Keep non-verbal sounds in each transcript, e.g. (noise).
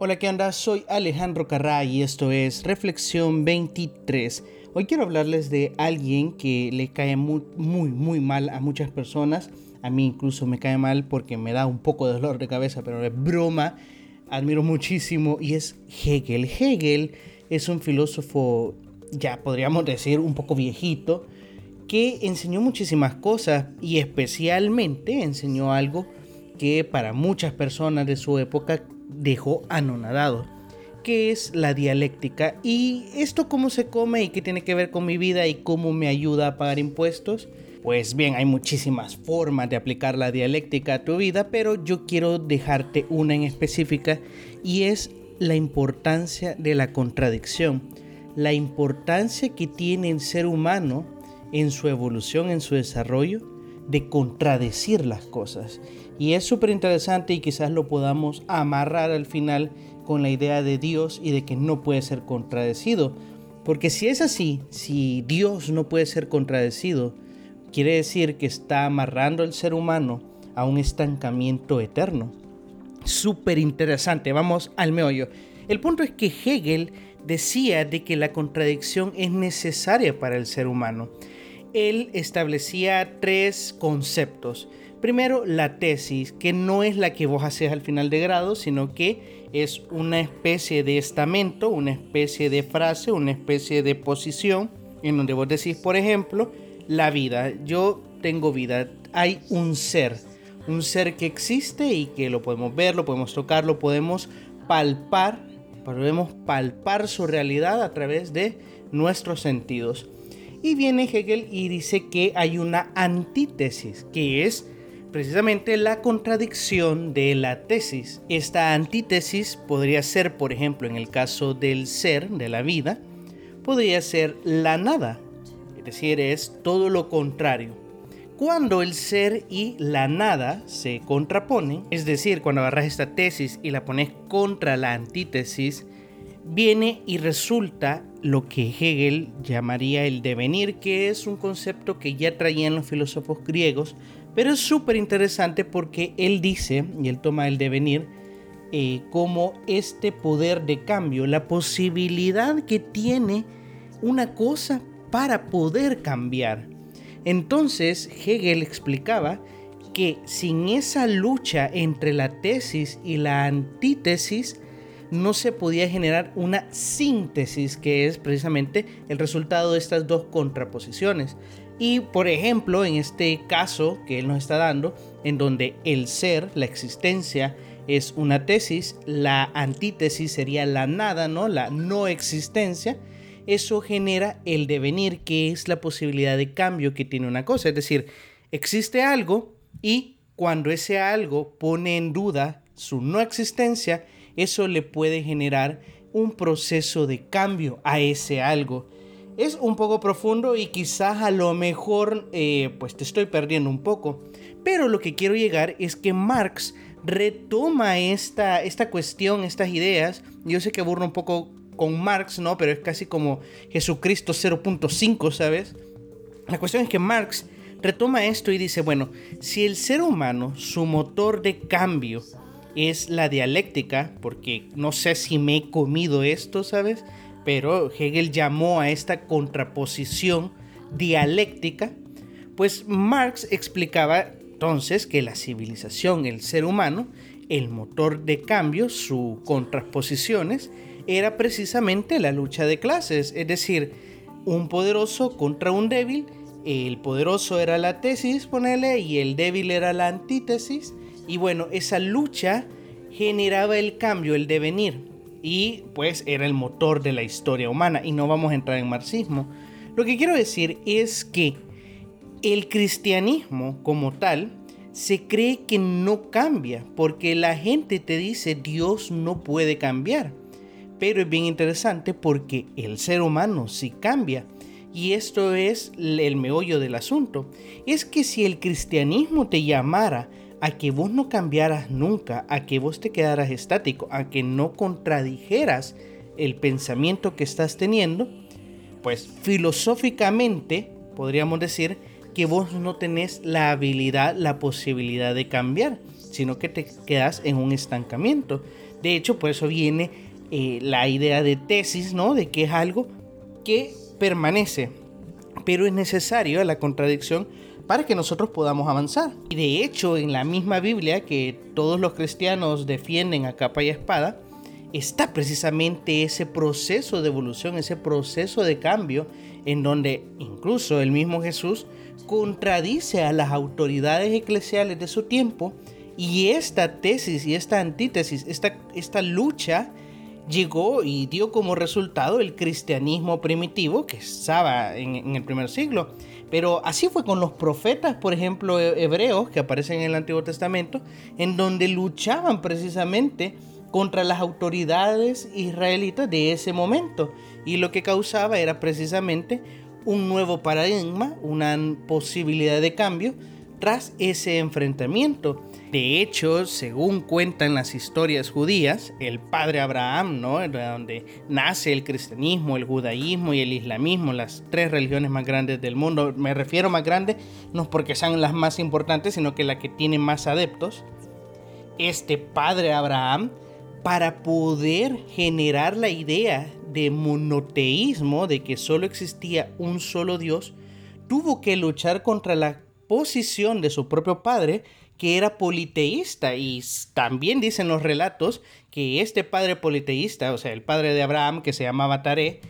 Hola, ¿qué onda? Soy Alejandro Carrá y esto es Reflexión 23. Hoy quiero hablarles de alguien que le cae muy, muy, muy mal a muchas personas. A mí incluso me cae mal porque me da un poco de dolor de cabeza, pero es broma. Admiro muchísimo y es Hegel. Hegel es un filósofo, ya podríamos decir, un poco viejito, que enseñó muchísimas cosas y especialmente enseñó algo que para muchas personas de su época dejó anonadado, que es la dialéctica. ¿Y esto cómo se come y qué tiene que ver con mi vida y cómo me ayuda a pagar impuestos? Pues bien, hay muchísimas formas de aplicar la dialéctica a tu vida, pero yo quiero dejarte una en específica y es la importancia de la contradicción, la importancia que tiene el ser humano en su evolución, en su desarrollo, de contradecir las cosas. Y es súper interesante y quizás lo podamos amarrar al final con la idea de Dios y de que no puede ser contradecido. Porque si es así, si Dios no puede ser contradecido, quiere decir que está amarrando al ser humano a un estancamiento eterno. Súper interesante, vamos al meollo. El punto es que Hegel decía de que la contradicción es necesaria para el ser humano. Él establecía tres conceptos. Primero, la tesis, que no es la que vos haces al final de grado, sino que es una especie de estamento, una especie de frase, una especie de posición, en donde vos decís, por ejemplo, la vida. Yo tengo vida. Hay un ser, un ser que existe y que lo podemos ver, lo podemos tocar, lo podemos palpar, podemos palpar su realidad a través de nuestros sentidos. Y viene Hegel y dice que hay una antítesis, que es precisamente la contradicción de la tesis. Esta antítesis podría ser, por ejemplo, en el caso del ser, de la vida, podría ser la nada, es decir, es todo lo contrario. Cuando el ser y la nada se contraponen, es decir, cuando agarras esta tesis y la pones contra la antítesis, viene y resulta lo que Hegel llamaría el devenir, que es un concepto que ya traían los filósofos griegos, pero es súper interesante porque él dice, y él toma el devenir, eh, como este poder de cambio, la posibilidad que tiene una cosa para poder cambiar. Entonces Hegel explicaba que sin esa lucha entre la tesis y la antítesis, no se podía generar una síntesis que es precisamente el resultado de estas dos contraposiciones. Y por ejemplo, en este caso que él nos está dando, en donde el ser, la existencia, es una tesis, la antítesis sería la nada, ¿no? La no existencia. Eso genera el devenir, que es la posibilidad de cambio que tiene una cosa. Es decir, existe algo y cuando ese algo pone en duda su no existencia, eso le puede generar un proceso de cambio a ese algo. Es un poco profundo y quizás a lo mejor eh, pues te estoy perdiendo un poco. Pero lo que quiero llegar es que Marx retoma esta, esta cuestión, estas ideas. Yo sé que aburro un poco con Marx, ¿no? Pero es casi como Jesucristo 0.5, ¿sabes? La cuestión es que Marx retoma esto y dice, bueno, si el ser humano, su motor de cambio, es la dialéctica, porque no sé si me he comido esto, ¿sabes? Pero Hegel llamó a esta contraposición dialéctica, pues Marx explicaba entonces que la civilización, el ser humano, el motor de cambio, sus contraposiciones, era precisamente la lucha de clases, es decir, un poderoso contra un débil, el poderoso era la tesis, ponele, y el débil era la antítesis, y bueno, esa lucha generaba el cambio, el devenir, y pues era el motor de la historia humana, y no vamos a entrar en marxismo. Lo que quiero decir es que el cristianismo como tal se cree que no cambia, porque la gente te dice Dios no puede cambiar. Pero es bien interesante porque el ser humano sí cambia. Y esto es el meollo del asunto. Es que si el cristianismo te llamara a que vos no cambiaras nunca, a que vos te quedaras estático, a que no contradijeras el pensamiento que estás teniendo, pues filosóficamente podríamos decir que vos no tenés la habilidad, la posibilidad de cambiar, sino que te quedas en un estancamiento. De hecho, por eso viene eh, la idea de tesis, ¿no? De que es algo que permanece, pero es necesario la contradicción para que nosotros podamos avanzar. Y de hecho, en la misma Biblia que todos los cristianos defienden a capa y espada, está precisamente ese proceso de evolución, ese proceso de cambio, en donde incluso el mismo Jesús contradice a las autoridades eclesiales de su tiempo y esta tesis y esta antítesis, esta, esta lucha llegó y dio como resultado el cristianismo primitivo que estaba en, en, el primer siglo. Pero así fue con los profetas, por ejemplo, hebreos que aparecen en el Antiguo Testamento, en donde luchaban precisamente contra las autoridades israelitas de ese momento. Y lo que causaba era precisamente un nuevo paradigma, una posibilidad de cambio tras ese enfrentamiento. De hecho, según cuentan las historias judías, el padre Abraham, ¿no? donde nace el cristianismo, el judaísmo y el islamismo, las tres religiones más grandes del mundo, me refiero más grandes no porque sean las más importantes, sino que la que tiene más adeptos. Este padre Abraham para poder generar la idea de monoteísmo, de que solo existía un solo Dios, tuvo que luchar contra la posición de su propio padre, que era politeísta. Y también dicen los relatos que este padre politeísta, o sea, el padre de Abraham, que se llamaba Taré,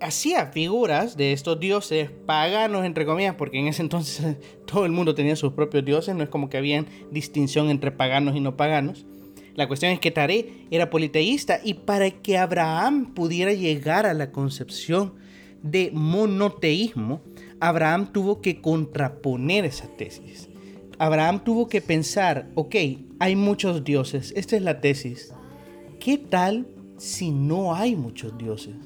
hacía figuras de estos dioses paganos, entre comillas, porque en ese entonces (laughs) todo el mundo tenía sus propios dioses, no es como que había distinción entre paganos y no paganos la cuestión es que Taré era politeísta y para que Abraham pudiera llegar a la concepción de monoteísmo, Abraham tuvo que contraponer esa tesis. Abraham tuvo que pensar, ok, hay muchos dioses, esta es la tesis. ¿Qué tal si no hay muchos dioses?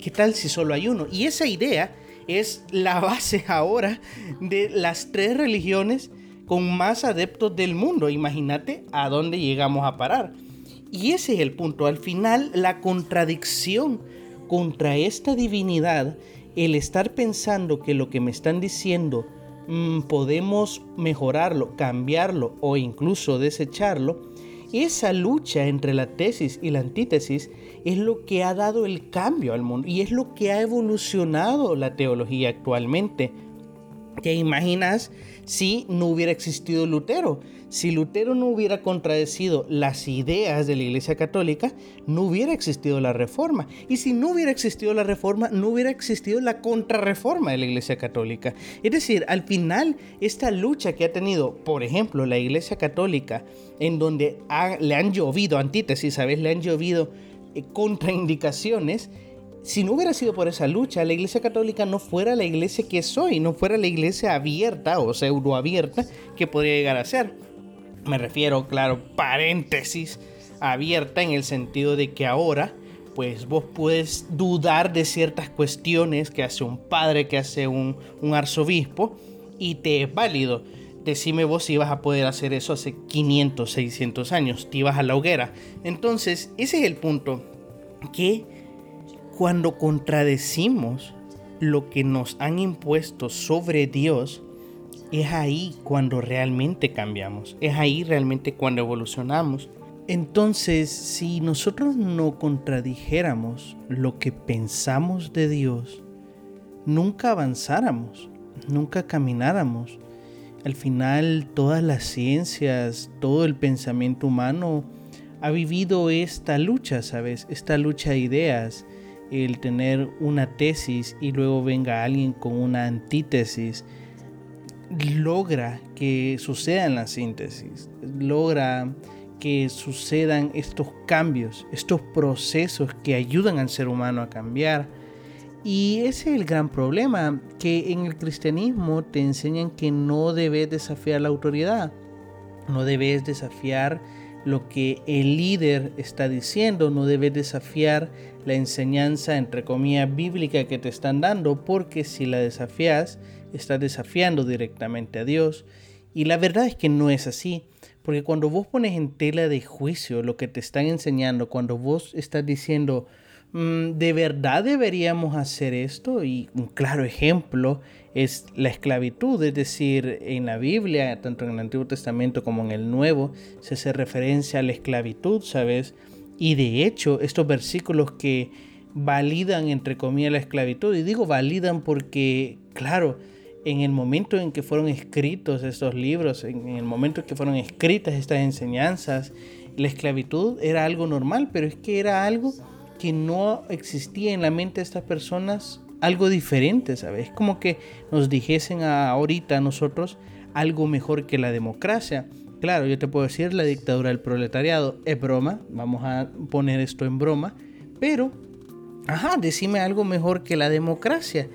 ¿Qué tal si solo hay uno? Y esa idea es la (laughs) base ahora de las tres religiones con más adeptos del mundo. Imagínate a dónde llegamos a parar. Y ese es el punto. Al final, la contradicción contra esta divinidad, el estar pensando que lo que me están diciendo mm, podemos mejorarlo, cambiarlo o incluso desecharlo, esa lucha entre la tesis y la antítesis es lo que ha dado el cambio al mundo y es lo que ha evolucionado la teología actualmente. ¿Te imaginas si no hubiera existido Lutero? Si Lutero no hubiera contradecido las ideas de la Iglesia Católica, no hubiera existido la Reforma. Y si no hubiera existido la Reforma, no hubiera existido la contrarreforma de la Iglesia Católica. Es decir, al final, esta lucha que ha tenido, por ejemplo, la Iglesia Católica, en donde le han llovido antítesis, ¿sabes? Le han llovido eh, contraindicaciones, si no hubiera sido por esa lucha, la Iglesia Católica no fuera la iglesia que soy, no fuera la iglesia abierta o pseudo abierta que podría llegar a ser. Me refiero, claro, paréntesis, abierta en el sentido de que ahora, pues vos puedes dudar de ciertas cuestiones que hace un padre, que hace un, un arzobispo, y te es válido. Decime vos si vas a poder hacer eso hace 500, 600 años, te ibas a la hoguera. Entonces, ese es el punto. Que cuando contradecimos lo que nos han impuesto sobre Dios, es ahí cuando realmente cambiamos, es ahí realmente cuando evolucionamos. Entonces, si nosotros no contradijéramos lo que pensamos de Dios, nunca avanzáramos, nunca camináramos. Al final, todas las ciencias, todo el pensamiento humano ha vivido esta lucha, ¿sabes? Esta lucha de ideas el tener una tesis y luego venga alguien con una antítesis, logra que sucedan las síntesis, logra que sucedan estos cambios, estos procesos que ayudan al ser humano a cambiar. Y ese es el gran problema, que en el cristianismo te enseñan que no debes desafiar la autoridad, no debes desafiar lo que el líder está diciendo, no debes desafiar la enseñanza, entre comillas, bíblica que te están dando, porque si la desafías, estás desafiando directamente a Dios. Y la verdad es que no es así, porque cuando vos pones en tela de juicio lo que te están enseñando, cuando vos estás diciendo, mm, ¿de verdad deberíamos hacer esto? Y un claro ejemplo es la esclavitud, es decir, en la Biblia, tanto en el Antiguo Testamento como en el Nuevo, se hace referencia a la esclavitud, ¿sabes? Y de hecho, estos versículos que validan, entre comillas, la esclavitud, y digo validan porque, claro, en el momento en que fueron escritos estos libros, en el momento en que fueron escritas estas enseñanzas, la esclavitud era algo normal, pero es que era algo que no existía en la mente de estas personas, algo diferente, ¿sabes? Como que nos dijesen ahorita a nosotros algo mejor que la democracia. Claro, yo te puedo decir la dictadura del proletariado es broma, vamos a poner esto en broma, pero, ajá, decime algo mejor que la democracia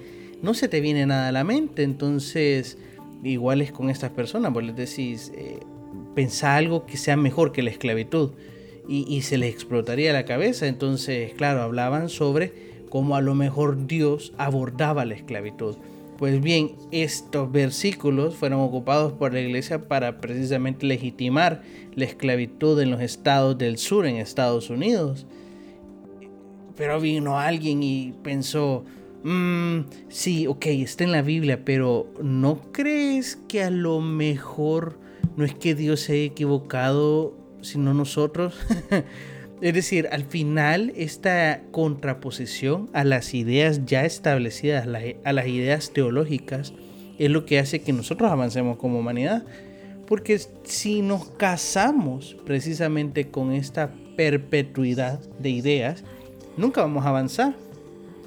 no se te viene nada a la mente. Entonces, igual es con estas personas, vos les decís, eh, pensá algo que sea mejor que la esclavitud. Y, se les explotaría la cabeza. Entonces, claro, hablaban sobre cómo a lo mejor Dios abordaba la esclavitud. Pues bien, estos versículos fueron ocupados por la iglesia para precisamente legitimar la esclavitud en los estados del sur, en Estados Unidos. Pero vino alguien y pensó, Mm, sí, ok, está en la Biblia, pero ¿no crees que a lo mejor no es que Dios se haya equivocado, sino nosotros? (laughs) es decir, al final esta contraposición a las ideas ya establecidas, a las ideas teológicas, es lo que hace que nosotros avancemos como humanidad. Porque si nos casamos precisamente con esta perpetuidad de ideas, nunca vamos a avanzar.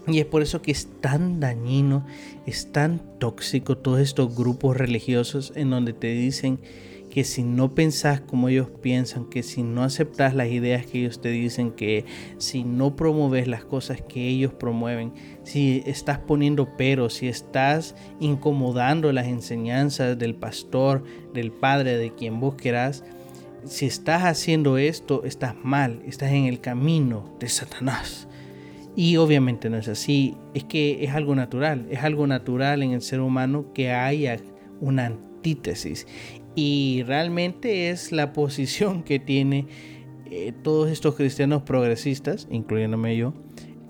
Y es por eso que es tan dañino, es tan tóxico todos estos grupos religiosos en donde te dicen que si no pensás como ellos piensan, que si no aceptas las ideas que ellos te dicen, que si no promueves las cosas que ellos promueven, si estás poniendo peros, si estás incomodando las enseñanzas del pastor, del padre, de quien vos querás, si estás haciendo esto, estás mal, estás en el camino de Satanás. Y obviamente no es así, es que es algo natural, es algo natural en el ser humano que haya una antítesis. Y realmente es la posición que tiene eh, todos estos cristianos progresistas, incluyéndome yo,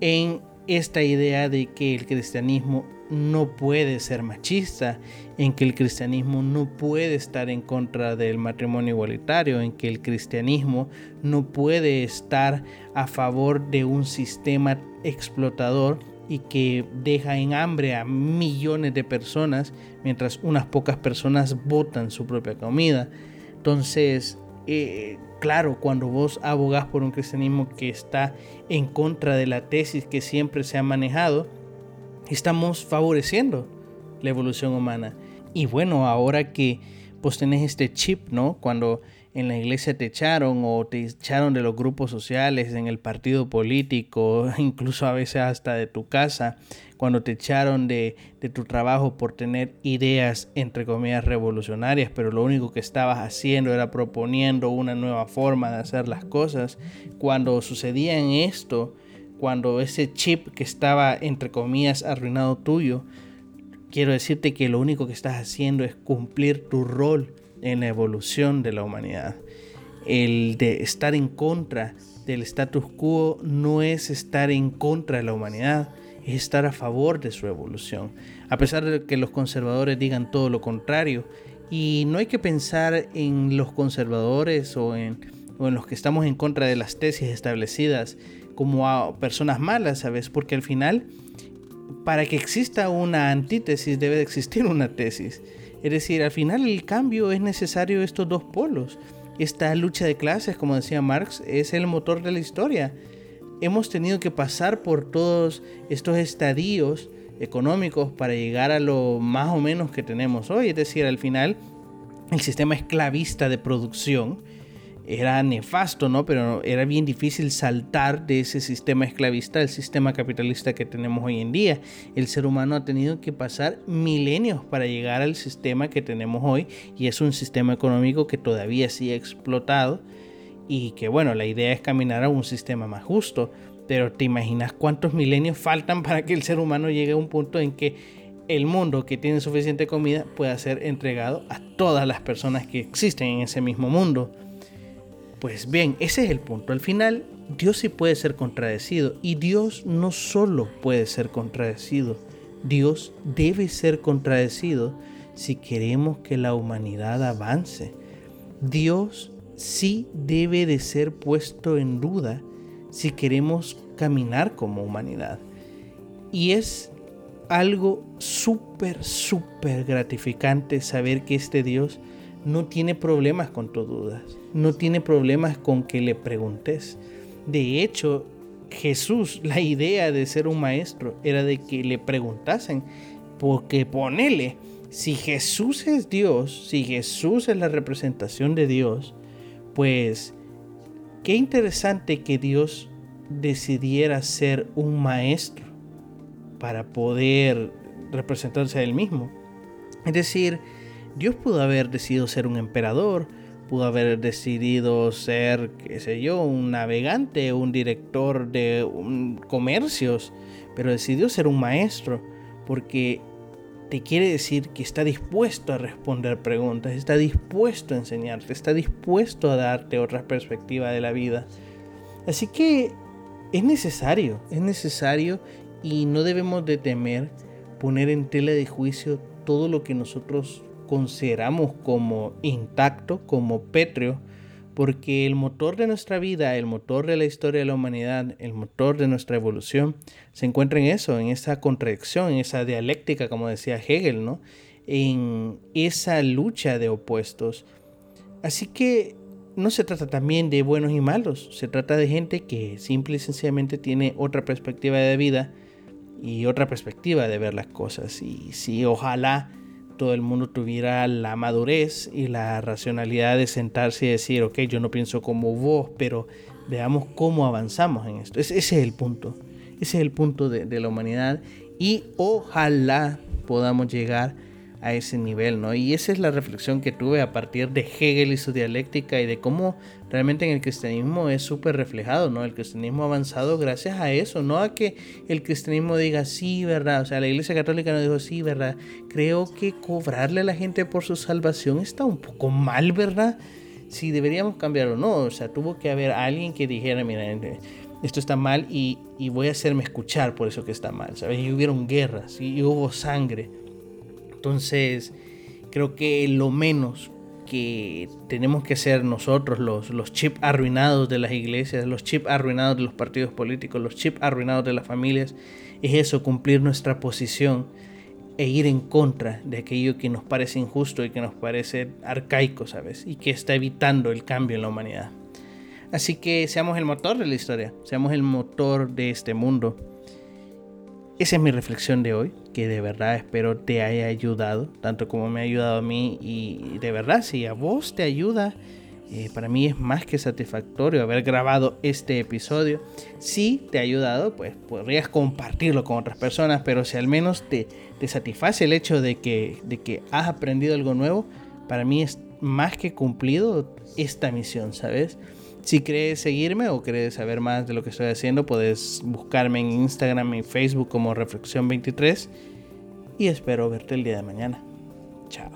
en esta idea de que el cristianismo no puede ser machista, en que el cristianismo no puede estar en contra del matrimonio igualitario, en que el cristianismo no puede estar a favor de un sistema explotador y que deja en hambre a millones de personas mientras unas pocas personas botan su propia comida. Entonces, eh, claro, cuando vos abogás por un cristianismo que está en contra de la tesis que siempre se ha manejado, estamos favoreciendo la evolución humana. Y bueno, ahora que pues tenés este chip, ¿no? Cuando en la iglesia te echaron o te echaron de los grupos sociales, en el partido político, (laughs) incluso a veces hasta de tu casa, cuando te echaron de, tu trabajo por tener ideas, entre comillas, revolucionarias, pero lo único que estabas haciendo era proponiendo una nueva forma de hacer las cosas, cuando sucedía en esto, cuando ese chip que estaba, entre comillas, arruinado tuyo, quiero decirte que lo único que estás haciendo es cumplir tu rol en la evolución de la humanidad. El de estar en contra del status quo no es estar en contra de la humanidad, es estar a favor de su evolución. A pesar de que los conservadores digan todo lo contrario, y no hay que pensar en los conservadores o en, los que estamos en contra de las tesis establecidas como a personas malas, ¿sabes? Porque al final, para que exista una antítesis, debe de existir una tesis. Es decir, al final el cambio es necesario estos dos polos. Esta lucha de clases, como decía Marx, es el motor de la historia. Hemos tenido que pasar por todos estos estadios económicos para llegar a lo más o menos que tenemos hoy. Es decir, al final el sistema esclavista de producción era nefasto, ¿no? Pero era bien difícil saltar de ese sistema esclavista al sistema capitalista que tenemos hoy en día. El ser humano ha tenido que pasar milenios para llegar al sistema que tenemos hoy y es un sistema económico que todavía sigue explotado y que bueno, la idea es caminar a un sistema más justo. Pero te imaginas cuántos milenios faltan para que el ser humano llegue a un punto en que el mundo que tiene suficiente comida pueda ser entregado a todas las personas que existen en ese mismo mundo. Pues bien, ese es el punto. Al final, Dios sí puede ser contradecido y Dios no solo puede ser contradecido, Dios debe ser contradecido si queremos que la humanidad avance. Dios sí debe de ser puesto en duda si queremos caminar como humanidad. Y es algo súper, súper gratificante saber que este Dios no tiene problemas con tus dudas, no tiene problemas con que le preguntes. De hecho, Jesús, (laughs) la idea de ser un maestro era de que le preguntasen, porque ponele, si Jesús es Dios, si Jesús es la representación de Dios, pues qué interesante que Dios decidiera ser un maestro para poder representarse a él mismo. Es decir, Dios pudo haber decidido ser un emperador, pudo haber decidido ser, qué sé yo, un navegante, un director de comercios, pero decidió ser un maestro porque te quiere decir que está dispuesto a responder preguntas, está dispuesto a enseñarte, está dispuesto a darte otra perspectiva de la vida. Así que es necesario, es necesario y no debemos de temer poner en tela de juicio todo lo que nosotros consideramos como intacto, como pétreo, porque el motor de nuestra vida, el motor de la historia de la humanidad, el motor de nuestra evolución, se encuentra en eso, en esa contradicción, en esa dialéctica, como decía Hegel, ¿no? En esa lucha de opuestos. Así que no se trata también de buenos y malos, se trata de gente que simple y sencillamente tiene otra perspectiva de vida y otra perspectiva de ver las cosas. Y sí, ojalá todo el mundo tuviera la madurez y la racionalidad de sentarse y decir, ok, yo no pienso como vos, pero veamos cómo avanzamos en esto. Ese, es el punto. Ese es el punto de, de la humanidad. Y ojalá podamos llegar a ese nivel, ¿no? Y esa es la reflexión que tuve a partir de Hegel y su dialéctica y de cómo realmente en el cristianismo es súper reflejado, ¿no? El cristianismo avanzado gracias a eso, no a que el cristianismo diga sí, ¿verdad? O sea, la iglesia católica no dijo sí, ¿verdad? Creo que cobrarle a la gente por su salvación está un poco mal, ¿verdad? Si deberíamos cambiarlo, no, o sea, tuvo que haber alguien que dijera, mira, esto está mal y, y voy a hacerme escuchar por eso que está mal, ¿sabes? Y hubieron guerras y hubo sangre entonces, creo que lo menos que tenemos que ser nosotros, los, los chips arruinados de las iglesias, los chips arruinados de los partidos políticos, los chips arruinados de las familias, es eso, cumplir nuestra posición e ir en contra de aquello que nos parece injusto y que nos parece arcaico, ¿sabes? Y que está evitando el cambio en la humanidad. Así que seamos el motor de la historia, seamos el motor de este mundo esa es mi reflexión de hoy, que de verdad espero te haya ayudado, tanto como me ha ayudado a mí y de verdad si a vos te ayuda, eh, para mí es más que satisfactorio haber grabado este episodio. Si te ha ayudado, pues podrías compartirlo con otras personas, pero si al menos te, te satisface el hecho de que, de que has aprendido algo nuevo, para mí es más que cumplido esta misión, ¿sabes? Si quieres seguirme o quieres saber más de lo que estoy haciendo, puedes buscarme en Instagram y Facebook como Reflexión23 y espero verte el día de mañana. Chao.